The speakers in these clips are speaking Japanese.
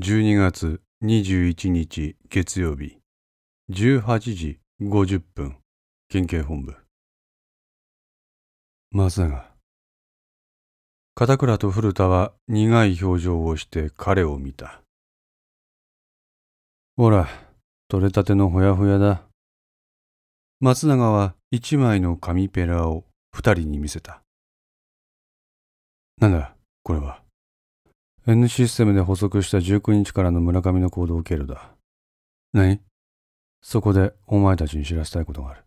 12月21日月曜日18時50分県警本部。松永。片倉と古田は苦い表情をして彼を見たほら取れたてのほやほやだ。松永は一枚の紙ペラを二人に見せたなんだこれは？N システムで補足した19日からの村上の行動経路だ。何？そこでお前たちに知らせたいことがある。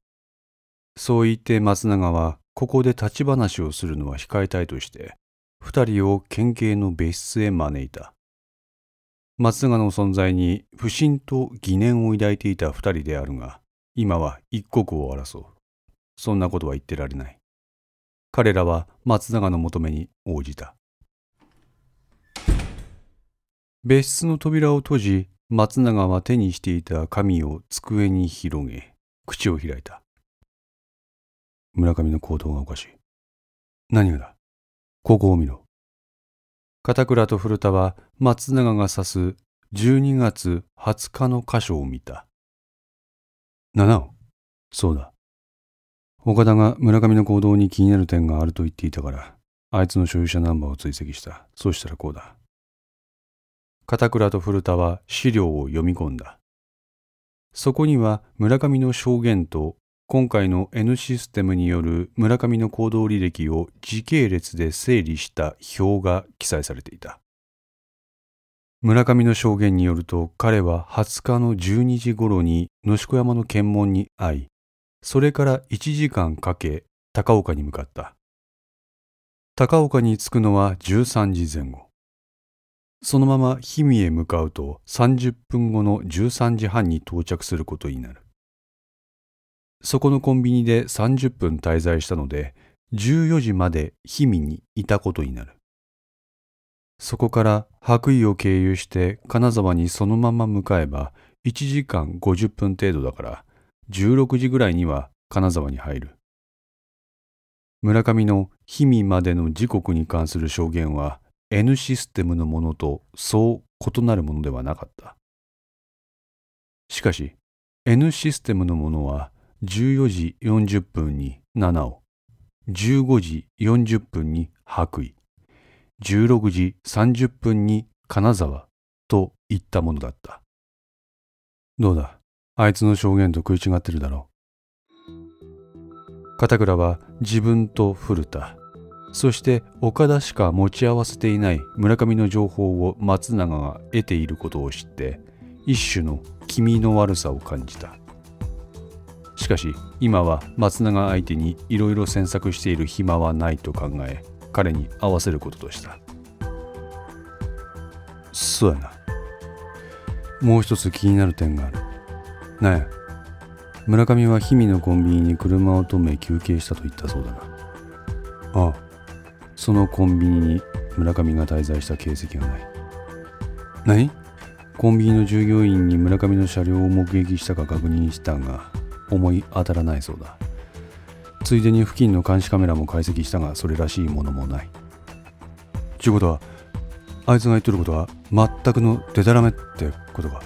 そう言って松永はここで立ち話をするのは控えたいとして二人を県警の別室へ招いた。松永の存在に不信と疑念を抱いていた二人であるが今は一刻を争う。そんなことは言ってられない。彼らは松永の求めに応じた。別室の扉を閉じ、松永は手にしていた紙を机に広げ、口を開いた。村上の行動がおかしい。何がだ？ここを見ろ。片倉と古田は松永が指す12月20日の箇所を見た。七尾そうだ。岡田が村上の行動に気になる点があると言っていたから、あいつの所有者ナンバーを追跡した。そうしたらこうだ。片倉と古田は資料を読み込んだ。そこには村上の証言と今回の N システムによる村上の行動履歴を時系列で整理した表が記載されていた。村上の証言によると彼は20日の12時頃に野宿山の検問に会い、それから1時間かけ高岡に向かった。高岡に着くのは13時前後。そのまま氷見へ向かうと30分後の13時半に到着することになる。そこのコンビニで30分滞在したので、14時まで氷見にいたことになる。そこから白衣を経由して金沢にそのまま向かえば1時間50分程度だから16時ぐらいには金沢に入る。村上の氷見までの時刻に関する証言は N システムのものとそう異なるものではなかった。しかし、N システムのものは14時40分に七尾、15時40分に白衣、16時30分に金沢といったものだった。どうだ？あいつの証言と食い違ってるだろう。片倉は自分と古田、そして岡田しか持ち合わせていない村上の情報を松永が得ていることを知って一種の気味の悪さを感じた。しかし今は松永相手にいろいろ詮索している暇はないと考え彼に合わせることとした。そうやな。もう一つ気になる点がある。なや村上は氷見のコンビニに車を止め休憩したと言ったそうだな。ああそのコンビニに村上が滞在した形跡がない。何？コンビニの従業員に村上の車両を目撃したか確認したが思い当たらないそうだ。ついでに付近の監視カメラも解析したがそれらしいものもない。ちゅうことはあいつが言っとることは全くのデタラメってことか？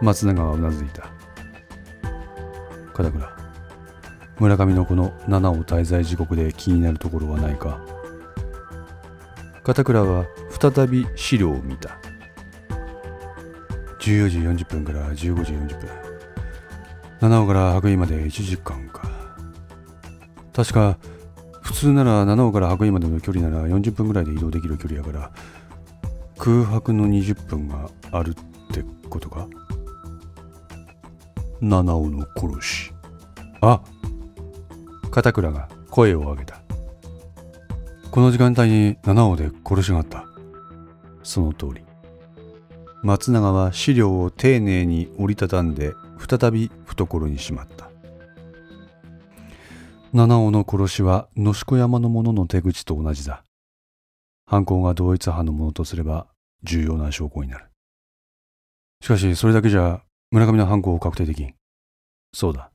松永はうなずいた。片倉村上のこの7を滞在時刻で気になるところはないか。片倉は再び資料を見た。14時40分から15時40分。七尾から白衣まで1時間か。確か普通なら七尾から白衣までの距離なら40分ぐらいで移動できる距離やから空白の20分があるってことか？七尾の殺し。あ片倉が声を上げた。この時間帯に七尾で殺しがあった。その通り。松永は資料を丁寧に折りたたんで再び懐にしまった。七尾の殺しは野宿山の者の手口と同じだ。犯行が同一犯のものとすれば重要な証拠になる。しかしそれだけじゃ村上の犯行を確定できん。そうだ。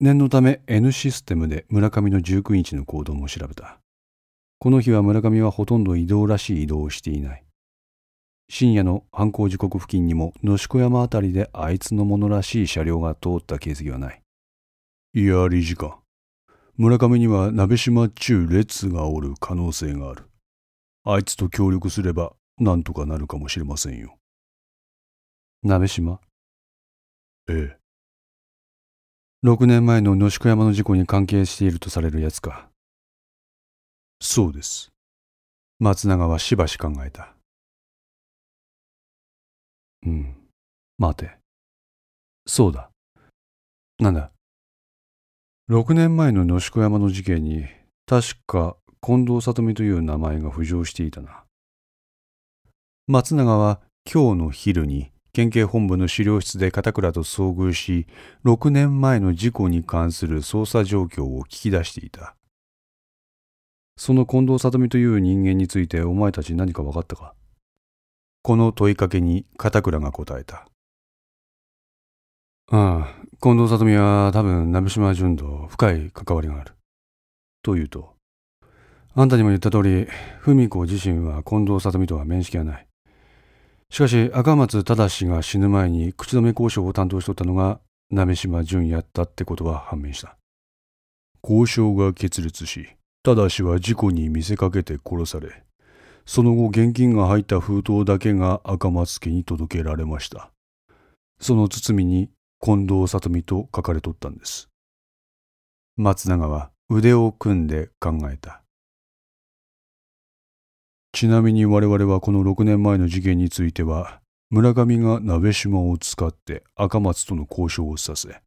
念のため N システムで村上の19日の行動も調べた。この日は村上はほとんど移動らしい移動をしていない。深夜の犯行時刻付近にも野宿山あたりであいつのものらしい車両が通った形跡はない。いや、理事官。村上には鍋島っちゅう列がおる可能性がある。あいつと協力すればなんとかなるかもしれませんよ。鍋島？ええ。6年前の野宿山の事故に関係しているとされるやつか。そうです。松永はしばし考えた。うん。待て。そうだ。なんだ。6年前の野宿山の事件に、確か近藤里美という名前が浮上していたな。松永は今日の昼に県警本部の資料室で片倉と遭遇し、6年前の事故に関する捜査状況を聞き出していた。その近藤里美という人間についてお前たち何か分かったか？この問いかけに片倉が答えた。ああ、近藤里美は多分鍋島淳と深い関わりがある。と言うと、あんたにも言った通り、文子自身は近藤里美とは面識はない。しかし、赤松忠が死ぬ前に口止め交渉を担当しとったのが鍋島淳やったってことは判明した。交渉が決裂し、忠は事故に見せかけて殺され、その後現金が入った封筒だけが赤松家に届けられました。その包みに近藤里美と書かれとったんです。松永は腕を組んで考えた。ちなみに我々はこの6年前の事件については、村上が鍋島を使って赤松との交渉をさせ、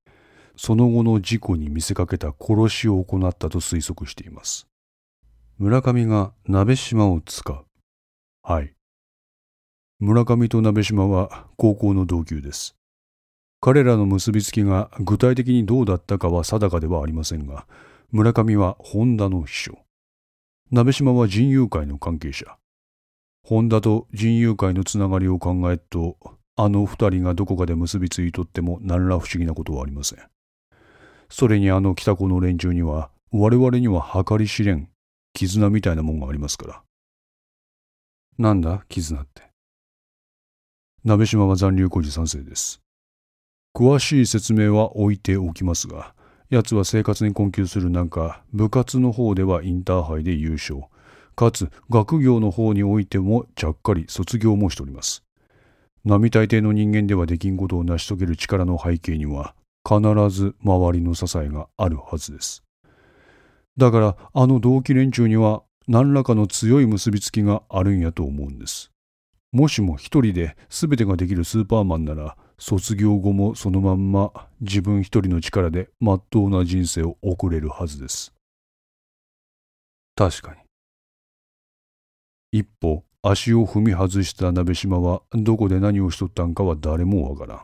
その後の事故に見せかけた殺しを行ったと推測しています。村上が鍋島を使う。はい。村上と鍋島は高校の同級です。彼らの結びつきが具体的にどうだったかは定かではありませんが、村上は本田の秘書。鍋島は人友会の関係者。本田と人友会のつながりを考えると、あの二人がどこかで結びついとっても何ら不思議なことはありません。それにあの北子の連中には、我々には計り知れん、絆みたいなもんがありますから。なんだ、絆って。鍋島は残留孤児賛成です。詳しい説明は置いておきますが、奴は生活に困窮する中、部活の方ではインターハイで優勝。かつ、学業の方においてもちゃっかり卒業もしております。並大抵の人間ではできんことを成し遂げる力の背景には、必ず周りの支えがあるはずです。だから、あの同期連中には何らかの強い結びつきがあるんやと思うんです。もしも一人で全てができるスーパーマンなら、卒業後もそのまんま自分一人の力でまっとうな人生を送れるはずです。確かに。一歩足を踏み外した鍋島はどこで何をしとったんかは誰もわからん。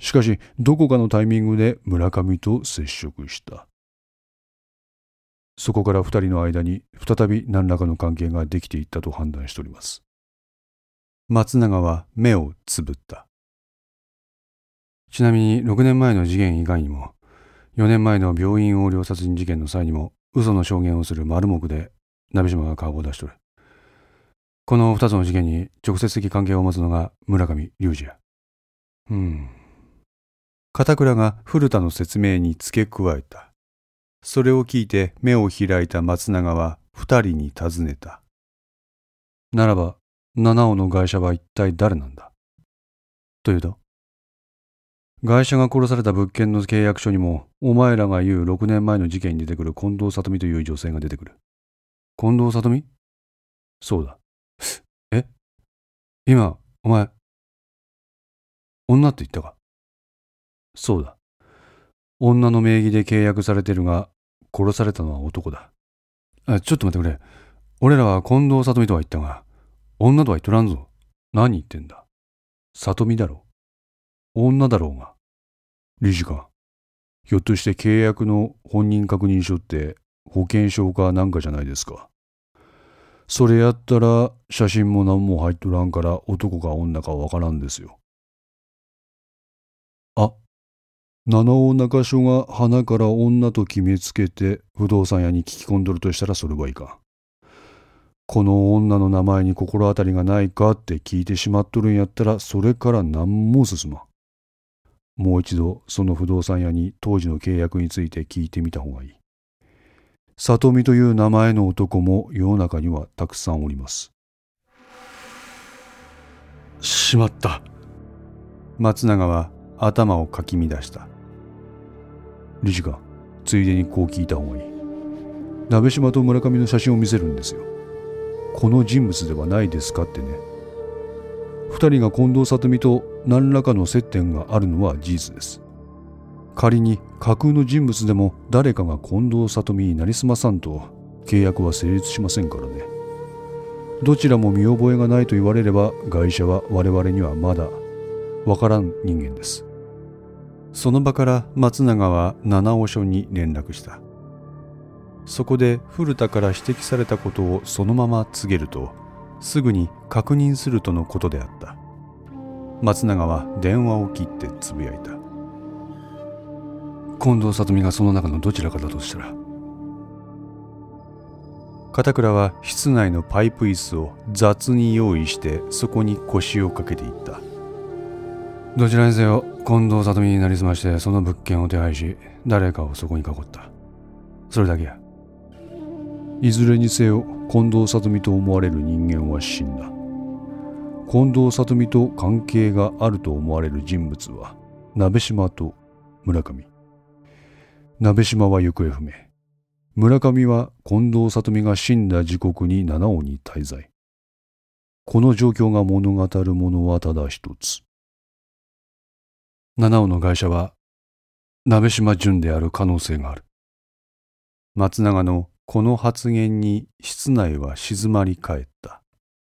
しかしどこかのタイミングで村上と接触した。そこから二人の間に再び何らかの関係ができていったと判断しております。松永は目をつぶった。ちなみに6年前の事件以外にも、4年前の病院横領殺人事件の際にも、嘘の証言をする丸目で、鍋島が顔を出しとる。この2つの事件に直接的関係を持つのが村上隆二や。うん。片倉が古田の説明に付け加えた。それを聞いて目を開いた松永は二人に尋ねた。ならば、七尾の会社は一体誰なんだ？というと会社が殺された物件の契約書にも、お前らが言う6年前の事件に出てくる近藤里美という女性が出てくる。近藤里美？そうだ。え？今、お前、女って言ったか？そうだ。女の名義で契約されてるが、殺されたのは男だ。あ、ちょっと待ってくれ。俺らは近藤里美とは言ったが、女とは言っとらんぞ。何言ってんだ？里美だろ。女だろうが。理事官。ひょっとして契約の本人確認書って保険証かなんかじゃないですか。それやったら写真も何も入っとらんから男か女かわからんですよ。あ、七尾中署が花から女と決めつけて不動産屋に聞き込んどるとしたらそれはいかん。この女の名前に心当たりがないかって聞いてしまっとるんやったら、それから何も進まん。もう一度その不動産屋に当時の契約について聞いてみた方がいい。里見という名前の男も世の中にはたくさんおります。しまった。松永は頭をかき乱した。理事官、ついでにこう聞いた方がいい。鍋島と村上の写真を見せるんですよ。この人物ではないですかってね。二人が近藤里美と何らかの接点があるのは事実です。仮に架空の人物でも誰かが近藤里美になりすまさんと契約は成立しませんからね。どちらも見覚えがないと言われれば会社は我々にはまだわからん人間です。その場から松永は七尾署に連絡した。そこで古田から指摘されたことをそのまま告げるとすぐに確認するとのことであった。松永は電話を切ってつぶやいた。近藤里美がその中のどちらかだとしたら。片倉は室内のパイプ椅子を雑に用意してそこに腰をかけていった。どちらにせよ近藤里美になりすましてその物件を手配し誰かをそこに囲った。それだけやいずれにせよ近藤里美と思われる人間は死んだ。近藤里美と関係があると思われる人物は鍋島と村上。鍋島は行方不明。村上は近藤里美が死んだ時刻に七尾に滞在。この状況が物語るものはただ一つ。七尾の会社は鍋島淳である可能性がある。松永のこの発言に室内は静まり返った。